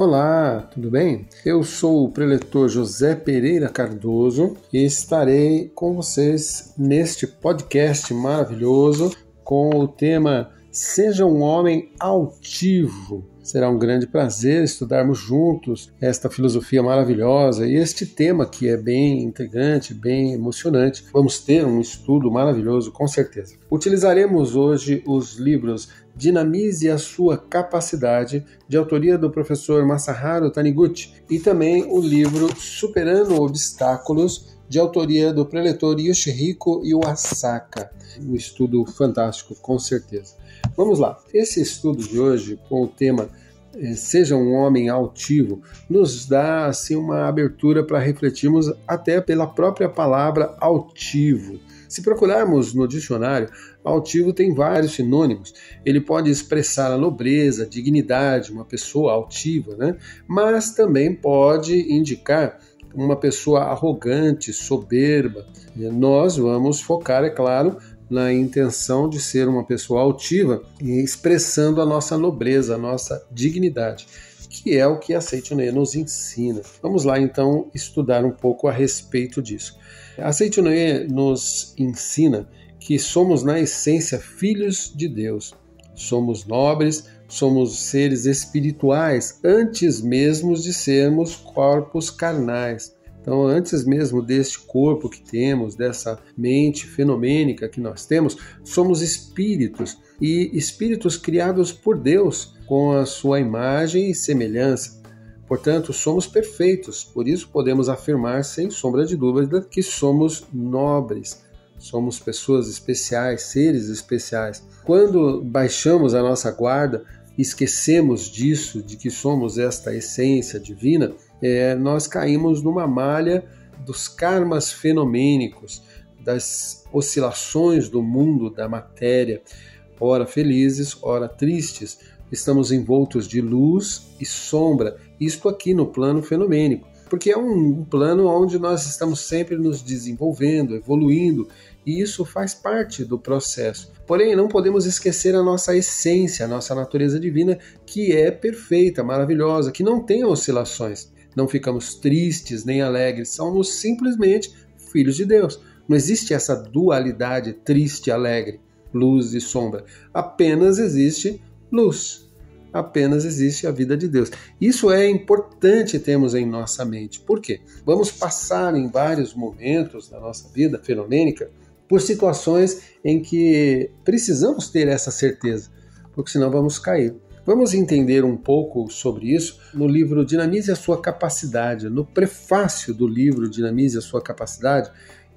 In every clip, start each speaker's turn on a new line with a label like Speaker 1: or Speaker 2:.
Speaker 1: Olá, tudo bem? Eu sou o preletor José Pereira Cardoso e estarei com vocês neste podcast maravilhoso com o tema Seja um homem altivo. Será um grande prazer estudarmos juntos esta filosofia maravilhosa e este tema que é bem intrigante, bem emocionante. Vamos ter um estudo maravilhoso, com certeza. Utilizaremos hoje os livros Dinamize a Sua Capacidade, de autoria do professor Masaharu Taniguchi, e também o livro Superando Obstáculos, de autoria do preletor Yoshihiko Iwasaka. Um estudo fantástico, com certeza. Vamos lá. Esse estudo de hoje, com o tema eh, Seja um homem altivo, nos dá assim uma abertura para refletirmos até pela própria palavra altivo. Se procurarmos no dicionário, altivo tem vários sinônimos. Ele pode expressar a nobreza, a dignidade, uma pessoa altiva, né? mas também pode indicar uma pessoa arrogante, soberba. Nós vamos focar, é claro, na intenção de ser uma pessoa altiva e expressando a nossa nobreza, a nossa dignidade, que é o que a Seitonê nos ensina. Vamos lá então estudar um pouco a respeito disso. A Seitonê nos ensina que somos na essência filhos de Deus. Somos nobres, somos seres espirituais antes mesmo de sermos corpos carnais. Então, antes mesmo deste corpo que temos, dessa mente fenomênica que nós temos, somos espíritos e espíritos criados por Deus com a sua imagem e semelhança. Portanto, somos perfeitos, por isso podemos afirmar sem sombra de dúvida que somos nobres, somos pessoas especiais, seres especiais. Quando baixamos a nossa guarda, esquecemos disso, de que somos esta essência divina, é, nós caímos numa malha dos karmas fenomênicos, das oscilações do mundo, da matéria, ora felizes, ora tristes. Estamos envoltos de luz e sombra, isto aqui no plano fenomênico, porque é um plano onde nós estamos sempre nos desenvolvendo, evoluindo, e isso faz parte do processo. Porém, não podemos esquecer a nossa essência, a nossa natureza divina, que é perfeita, maravilhosa, que não tem oscilações não ficamos tristes nem alegres, somos simplesmente filhos de Deus. Não existe essa dualidade triste e alegre, luz e sombra. Apenas existe luz. Apenas existe a vida de Deus. Isso é importante termos em nossa mente. Por quê? Vamos passar em vários momentos da nossa vida fenomênica por situações em que precisamos ter essa certeza, porque senão vamos cair. Vamos entender um pouco sobre isso no livro Dinamize a Sua Capacidade. No prefácio do livro Dinamize a Sua Capacidade,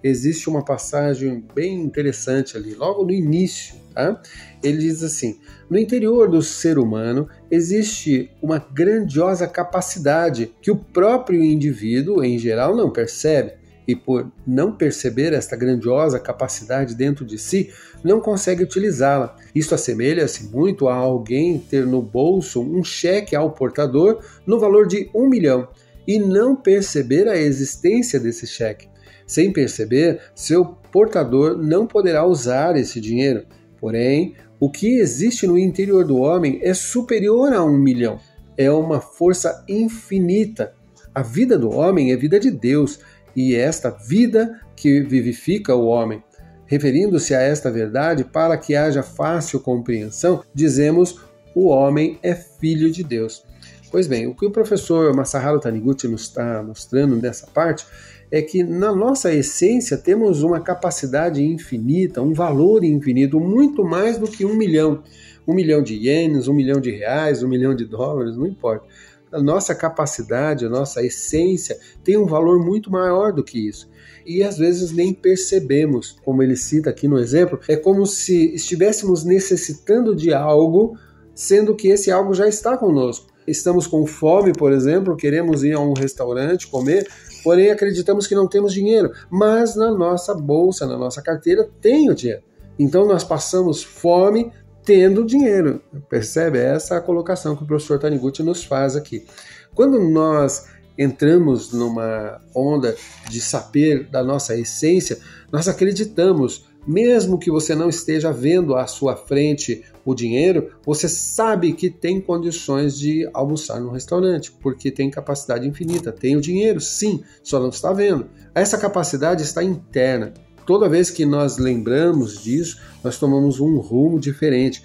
Speaker 1: existe uma passagem bem interessante ali, logo no início. Tá? Ele diz assim: No interior do ser humano existe uma grandiosa capacidade que o próprio indivíduo, em geral, não percebe e por não perceber esta grandiosa capacidade dentro de si, não consegue utilizá-la. Isto assemelha-se muito a alguém ter no bolso um cheque ao portador no valor de um milhão e não perceber a existência desse cheque. Sem perceber, seu portador não poderá usar esse dinheiro. Porém, o que existe no interior do homem é superior a um milhão. É uma força infinita. A vida do homem é vida de Deus e é esta vida que vivifica o homem. Referindo-se a esta verdade, para que haja fácil compreensão, dizemos o homem é filho de Deus. Pois bem, o que o professor Masaharu Taniguchi nos está mostrando nessa parte é que na nossa essência temos uma capacidade infinita, um valor infinito, muito mais do que um milhão. Um milhão de ienes, um milhão de reais, um milhão de dólares, não importa a nossa capacidade, a nossa essência tem um valor muito maior do que isso. E às vezes nem percebemos, como ele cita aqui no exemplo, é como se estivéssemos necessitando de algo, sendo que esse algo já está conosco. Estamos com fome, por exemplo, queremos ir a um restaurante comer, porém acreditamos que não temos dinheiro, mas na nossa bolsa, na nossa carteira tem o dinheiro. Então nós passamos fome, tendo dinheiro. Percebe? Essa é a colocação que o professor Taniguchi nos faz aqui. Quando nós entramos numa onda de saber da nossa essência, nós acreditamos mesmo que você não esteja vendo à sua frente o dinheiro, você sabe que tem condições de almoçar no restaurante, porque tem capacidade infinita. Tem o dinheiro, sim, só não está vendo. Essa capacidade está interna. Toda vez que nós lembramos disso, nós tomamos um rumo diferente.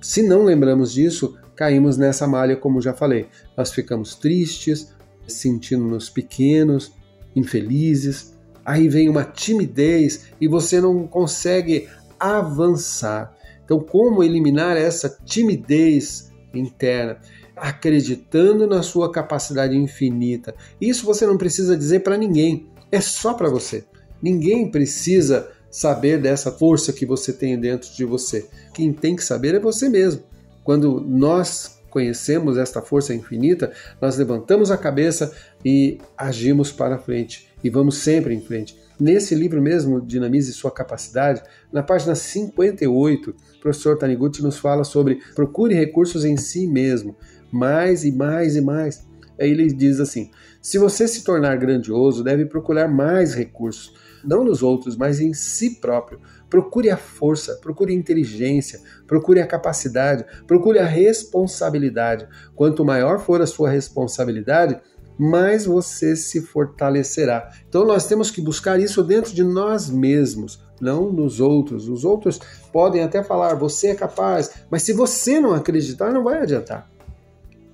Speaker 1: Se não lembramos disso, caímos nessa malha, como já falei. Nós ficamos tristes, sentindo-nos pequenos, infelizes, aí vem uma timidez e você não consegue avançar. Então, como eliminar essa timidez interna? Acreditando na sua capacidade infinita. Isso você não precisa dizer para ninguém, é só para você. Ninguém precisa saber dessa força que você tem dentro de você. Quem tem que saber é você mesmo. Quando nós conhecemos esta força infinita, nós levantamos a cabeça e agimos para frente e vamos sempre em frente. Nesse livro mesmo, Dinamize Sua Capacidade, na página 58, o professor Taniguchi nos fala sobre procure recursos em si mesmo, mais e mais e mais. Aí ele diz assim: se você se tornar grandioso, deve procurar mais recursos, não nos outros, mas em si próprio. Procure a força, procure a inteligência, procure a capacidade, procure a responsabilidade. Quanto maior for a sua responsabilidade, mais você se fortalecerá. Então nós temos que buscar isso dentro de nós mesmos, não nos outros. Os outros podem até falar, você é capaz, mas se você não acreditar, não vai adiantar.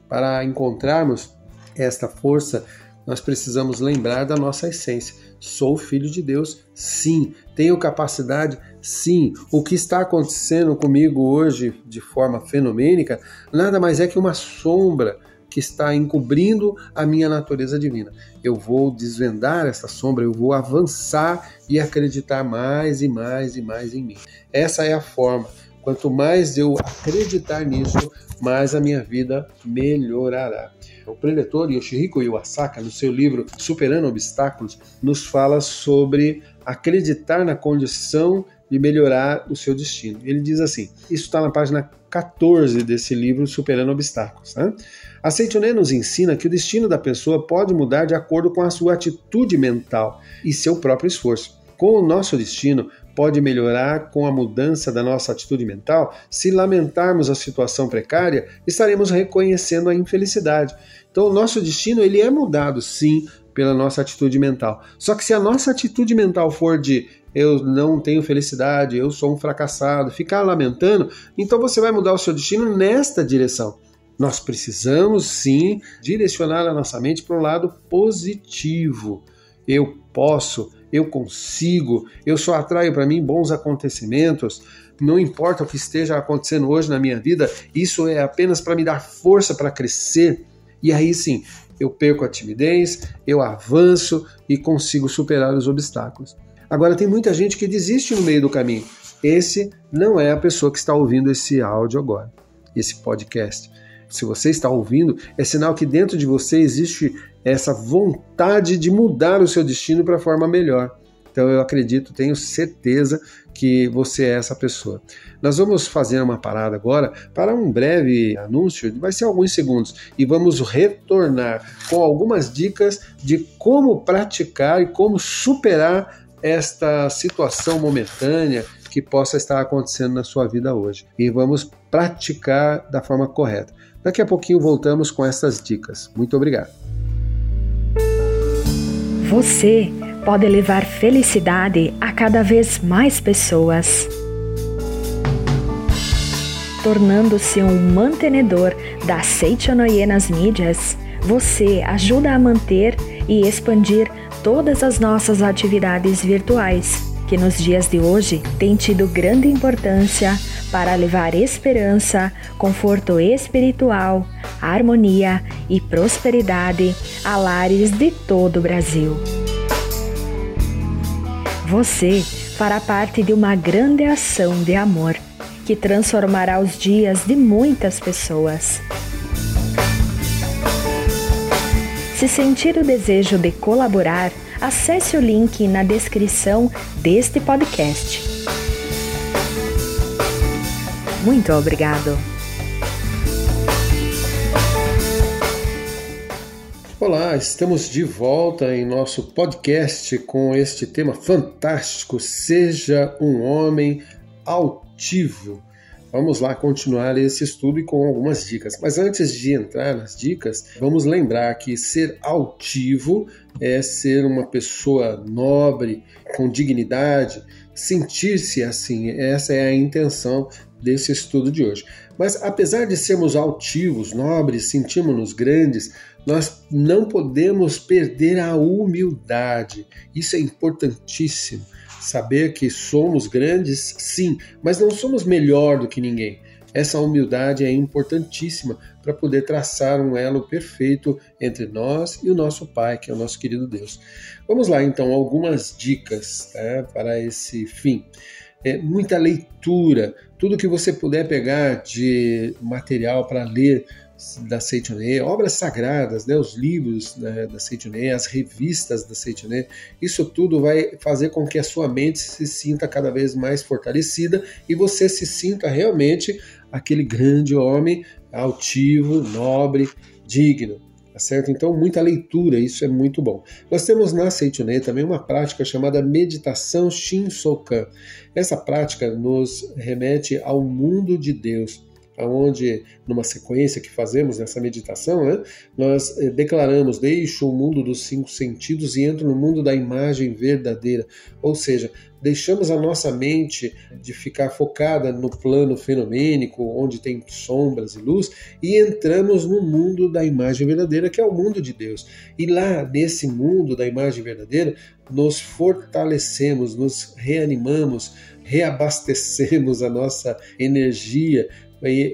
Speaker 1: Para encontrarmos esta força, nós precisamos lembrar da nossa essência. Sou filho de Deus, sim. Tenho capacidade, sim. O que está acontecendo comigo hoje de forma fenomênica nada mais é que uma sombra que está encobrindo a minha natureza divina. Eu vou desvendar essa sombra, eu vou avançar e acreditar mais e mais e mais em mim. Essa é a forma. Quanto mais eu acreditar nisso, mais a minha vida melhorará. O preletor Yoshihiko Iwasaka, no seu livro Superando Obstáculos, nos fala sobre acreditar na condição de melhorar o seu destino. Ele diz assim: isso está na página 14 desse livro Superando Obstáculos. Né? A nos ensina que o destino da pessoa pode mudar de acordo com a sua atitude mental e seu próprio esforço. Com o nosso destino, pode melhorar com a mudança da nossa atitude mental. Se lamentarmos a situação precária, estaremos reconhecendo a infelicidade. Então, o nosso destino ele é mudado, sim, pela nossa atitude mental. Só que se a nossa atitude mental for de eu não tenho felicidade, eu sou um fracassado, ficar lamentando, então você vai mudar o seu destino nesta direção. Nós precisamos sim direcionar a nossa mente para o lado positivo. Eu posso, eu consigo, eu só atraio para mim bons acontecimentos. Não importa o que esteja acontecendo hoje na minha vida, isso é apenas para me dar força para crescer. E aí sim, eu perco a timidez, eu avanço e consigo superar os obstáculos. Agora, tem muita gente que desiste no meio do caminho. Esse não é a pessoa que está ouvindo esse áudio agora, esse podcast. Se você está ouvindo, é sinal que dentro de você existe essa vontade de mudar o seu destino para forma melhor. Então eu acredito, tenho certeza que você é essa pessoa. Nós vamos fazer uma parada agora para um breve anúncio, vai ser alguns segundos, e vamos retornar com algumas dicas de como praticar e como superar esta situação momentânea que possa estar acontecendo na sua vida hoje. E vamos praticar da forma correta. Daqui a pouquinho voltamos com essas dicas. Muito obrigado.
Speaker 2: Você pode levar felicidade a cada vez mais pessoas. Tornando-se um mantenedor da Seichonoye nas mídias, você ajuda a manter e expandir todas as nossas atividades virtuais, que nos dias de hoje têm tido grande importância para levar esperança, conforto espiritual, harmonia e prosperidade a lares de todo o Brasil. Você fará parte de uma grande ação de amor que transformará os dias de muitas pessoas. Se sentir o desejo de colaborar, acesse o link na descrição deste podcast. Muito obrigado.
Speaker 1: Olá, estamos de volta em nosso podcast com este tema fantástico: Seja um homem altivo. Vamos lá continuar esse estudo e com algumas dicas. Mas antes de entrar nas dicas, vamos lembrar que ser altivo é ser uma pessoa nobre, com dignidade, sentir-se assim. Essa é a intenção desse estudo de hoje. Mas apesar de sermos altivos, nobres, sentimos-nos grandes, nós não podemos perder a humildade. Isso é importantíssimo. Saber que somos grandes, sim, mas não somos melhor do que ninguém. Essa humildade é importantíssima para poder traçar um elo perfeito entre nós e o nosso Pai, que é o nosso querido Deus. Vamos lá, então, algumas dicas tá, para esse fim. É, muita leitura, tudo que você puder pegar de material para ler da Seitonê, obras sagradas, né, os livros né, da Seitonê, as revistas da Seitonê, isso tudo vai fazer com que a sua mente se sinta cada vez mais fortalecida e você se sinta realmente aquele grande homem altivo, nobre, digno. Tá certo? Então, muita leitura, isso é muito bom. Nós temos na Seitonê também uma prática chamada meditação Shinsokan. Essa prática nos remete ao mundo de Deus onde, numa sequência que fazemos nessa meditação, né, nós eh, declaramos: deixo o mundo dos cinco sentidos e entro no mundo da imagem verdadeira. Ou seja, deixamos a nossa mente de ficar focada no plano fenomênico, onde tem sombras e luz, e entramos no mundo da imagem verdadeira, que é o mundo de Deus. E lá, nesse mundo da imagem verdadeira, nos fortalecemos, nos reanimamos, reabastecemos a nossa energia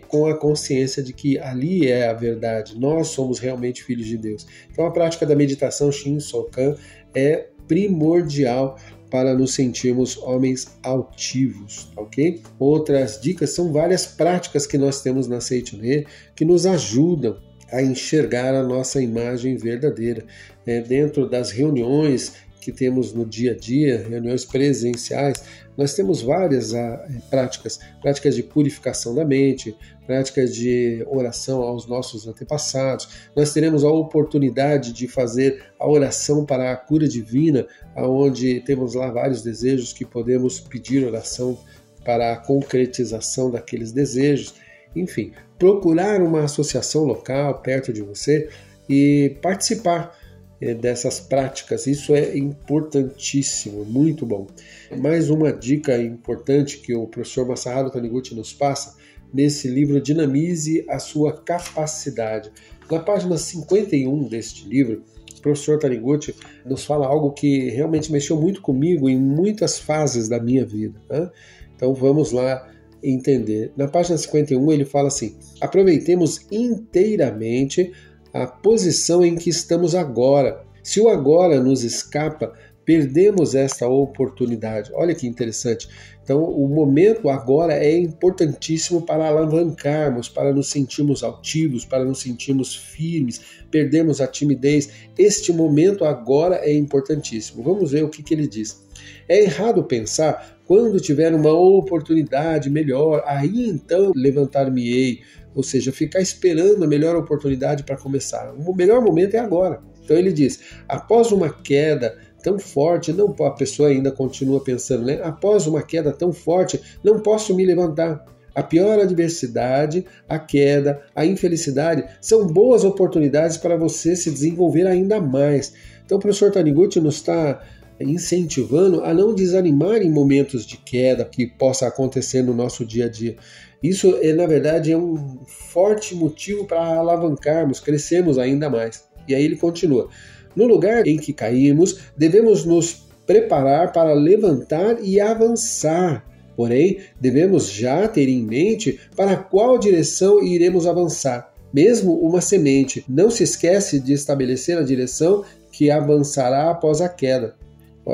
Speaker 1: com a consciência de que ali é a verdade, nós somos realmente filhos de Deus. Então a prática da meditação Shin Sokan é primordial para nos sentirmos homens altivos, ok? Outras dicas são várias práticas que nós temos na Seitune que nos ajudam a enxergar a nossa imagem verdadeira. É, dentro das reuniões que temos no dia a dia, reuniões presenciais, nós temos várias ah, práticas, práticas de purificação da mente, práticas de oração aos nossos antepassados. Nós teremos a oportunidade de fazer a oração para a cura divina, aonde temos lá vários desejos que podemos pedir oração para a concretização daqueles desejos. Enfim, procurar uma associação local perto de você e participar dessas práticas. Isso é importantíssimo, muito bom. Mais uma dica importante que o professor Masaharu Taniguchi nos passa nesse livro Dinamize a sua capacidade. Na página 51 deste livro, o professor Taniguchi nos fala algo que realmente mexeu muito comigo em muitas fases da minha vida. Né? Então vamos lá entender. Na página 51 ele fala assim: aproveitemos inteiramente a posição em que estamos agora. Se o agora nos escapa, perdemos esta oportunidade. Olha que interessante. Então, o momento agora é importantíssimo para alavancarmos, para nos sentirmos altivos, para nos sentirmos firmes, perdemos a timidez. Este momento agora é importantíssimo. Vamos ver o que, que ele diz. É errado pensar quando tiver uma oportunidade melhor, aí então levantar-me-ei ou seja, ficar esperando a melhor oportunidade para começar. O melhor momento é agora. Então ele diz: após uma queda tão forte, não a pessoa ainda continua pensando, né? Após uma queda tão forte, não posso me levantar. A pior adversidade, a queda, a infelicidade são boas oportunidades para você se desenvolver ainda mais. Então o professor Taniguchi nos está incentivando a não desanimar em momentos de queda que possa acontecer no nosso dia a dia. Isso, é, na verdade, é um forte motivo para alavancarmos, crescermos ainda mais. E aí ele continua: No lugar em que caímos, devemos nos preparar para levantar e avançar. Porém, devemos já ter em mente para qual direção iremos avançar. Mesmo uma semente, não se esquece de estabelecer a direção que avançará após a queda.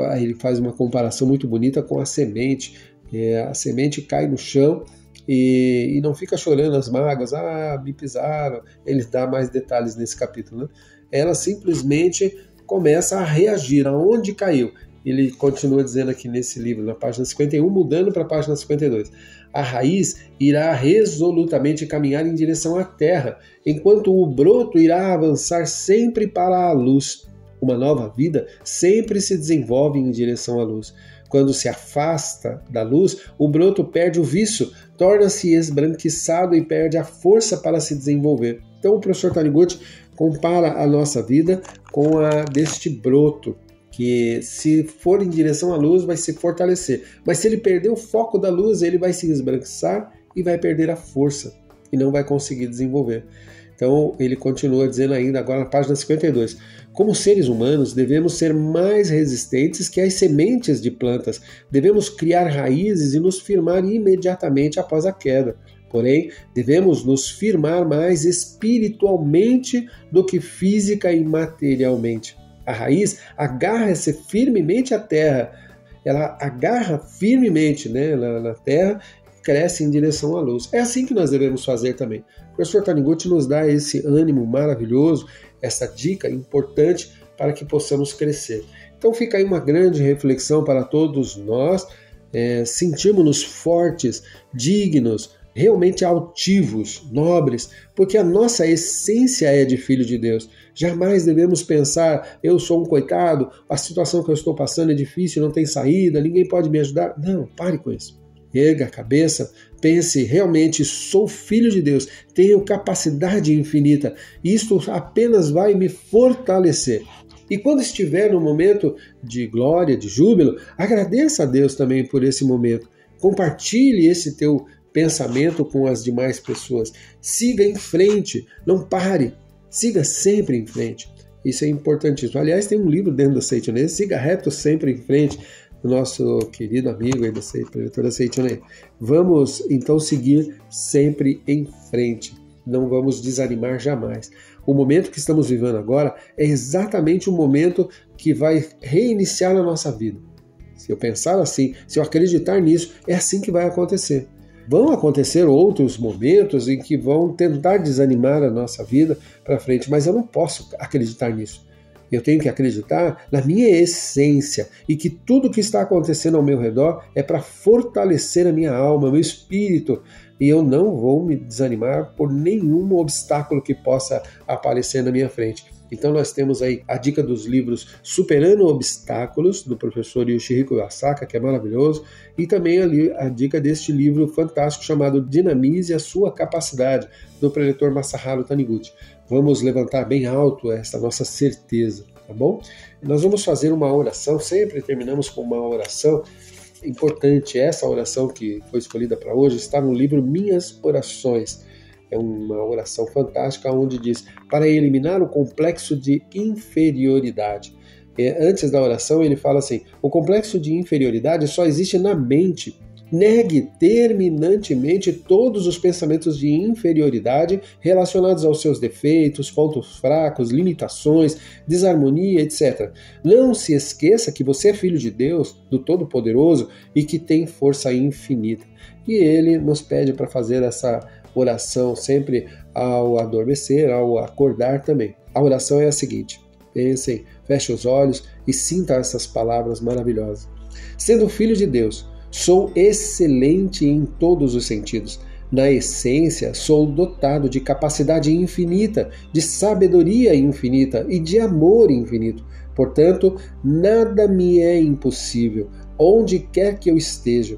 Speaker 1: Aí ele faz uma comparação muito bonita com a semente. É, a semente cai no chão e, e, não fica chorando as mágoas, ah, me pisaram. Ele dá mais detalhes nesse capítulo. Né? Ela simplesmente começa a reagir aonde caiu. ele continua dizendo aqui nesse livro, na página 51, mudando para a página 52. A raiz irá resolutamente caminhar em direção à terra, enquanto o broto irá avançar sempre para a luz. Uma nova vida sempre se desenvolve em direção à luz. Quando se afasta da luz, o broto perde o vício, torna-se esbranquiçado e perde a força para se desenvolver. Então o professor Taniguchi compara a nossa vida com a deste broto, que se for em direção à luz vai se fortalecer, mas se ele perder o foco da luz, ele vai se esbranquiçar e vai perder a força e não vai conseguir desenvolver. Então ele continua dizendo ainda agora na página 52: como seres humanos, devemos ser mais resistentes que as sementes de plantas. Devemos criar raízes e nos firmar imediatamente após a queda. Porém, devemos nos firmar mais espiritualmente do que física e materialmente. A raiz agarra-se firmemente à terra, ela agarra firmemente né, na, na terra cresce em direção à luz. É assim que nós devemos fazer também. O professor Taniguchi nos dá esse ânimo maravilhoso, essa dica importante para que possamos crescer. Então fica aí uma grande reflexão para todos nós, é, sentirmos-nos fortes, dignos, realmente altivos, nobres, porque a nossa essência é de filho de Deus. Jamais devemos pensar, eu sou um coitado, a situação que eu estou passando é difícil, não tem saída, ninguém pode me ajudar. Não, pare com isso. Erga a cabeça, pense realmente sou filho de Deus, tenho capacidade infinita. Isto apenas vai me fortalecer. E quando estiver no momento de glória, de júbilo, agradeça a Deus também por esse momento. Compartilhe esse teu pensamento com as demais pessoas. Siga em frente, não pare. Siga sempre em frente. Isso é importantíssimo. Aliás, tem um livro dentro da Seitonê, Siga reto sempre em frente do nosso querido amigo aí da Seitonê. Vamos então seguir sempre em frente. Não vamos desanimar jamais. O momento que estamos vivendo agora é exatamente o momento que vai reiniciar a nossa vida. Se eu pensar assim, se eu acreditar nisso, é assim que vai acontecer. Vão acontecer outros momentos em que vão tentar desanimar a nossa vida para frente, mas eu não posso acreditar nisso. Eu tenho que acreditar na minha essência e que tudo que está acontecendo ao meu redor é para fortalecer a minha alma, meu espírito, e eu não vou me desanimar por nenhum obstáculo que possa aparecer na minha frente. Então nós temos aí a dica dos livros Superando Obstáculos, do professor Yoshihiko Asaka, que é maravilhoso, e também ali a dica deste livro fantástico chamado Dinamize a Sua Capacidade, do preletor Masaharu Taniguchi. Vamos levantar bem alto esta nossa certeza, tá bom? Nós vamos fazer uma oração, sempre terminamos com uma oração importante. Essa oração que foi escolhida para hoje está no livro Minhas Orações é uma oração fantástica onde diz: para eliminar o complexo de inferioridade. É, antes da oração, ele fala assim: o complexo de inferioridade só existe na mente. Negue terminantemente todos os pensamentos de inferioridade relacionados aos seus defeitos, pontos fracos, limitações, desarmonia, etc. Não se esqueça que você é filho de Deus, do Todo-Poderoso e que tem força infinita. E ele nos pede para fazer essa oração sempre ao adormecer, ao acordar também. A oração é a seguinte: pensem, feche os olhos e sinta essas palavras maravilhosas. Sendo filho de Deus, sou excelente em todos os sentidos. Na essência, sou dotado de capacidade infinita, de sabedoria infinita e de amor infinito. Portanto, nada me é impossível, onde quer que eu esteja.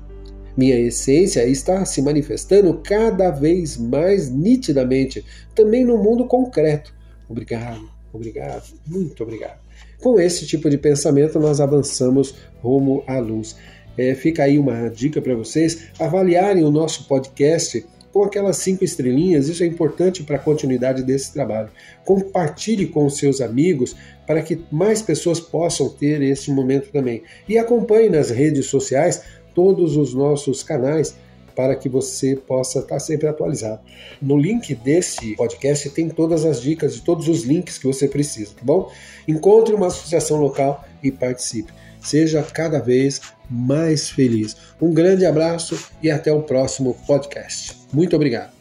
Speaker 1: Minha essência está se manifestando cada vez mais nitidamente, também no mundo concreto. Obrigado, obrigado, muito obrigado. Com esse tipo de pensamento, nós avançamos rumo à luz. É, fica aí uma dica para vocês avaliarem o nosso podcast com aquelas cinco estrelinhas, isso é importante para a continuidade desse trabalho. Compartilhe com os seus amigos para que mais pessoas possam ter esse momento também. E acompanhe nas redes sociais todos os nossos canais para que você possa estar sempre atualizado. No link desse podcast tem todas as dicas e todos os links que você precisa, tá bom? Encontre uma associação local e participe. Seja cada vez mais feliz. Um grande abraço e até o próximo podcast. Muito obrigado.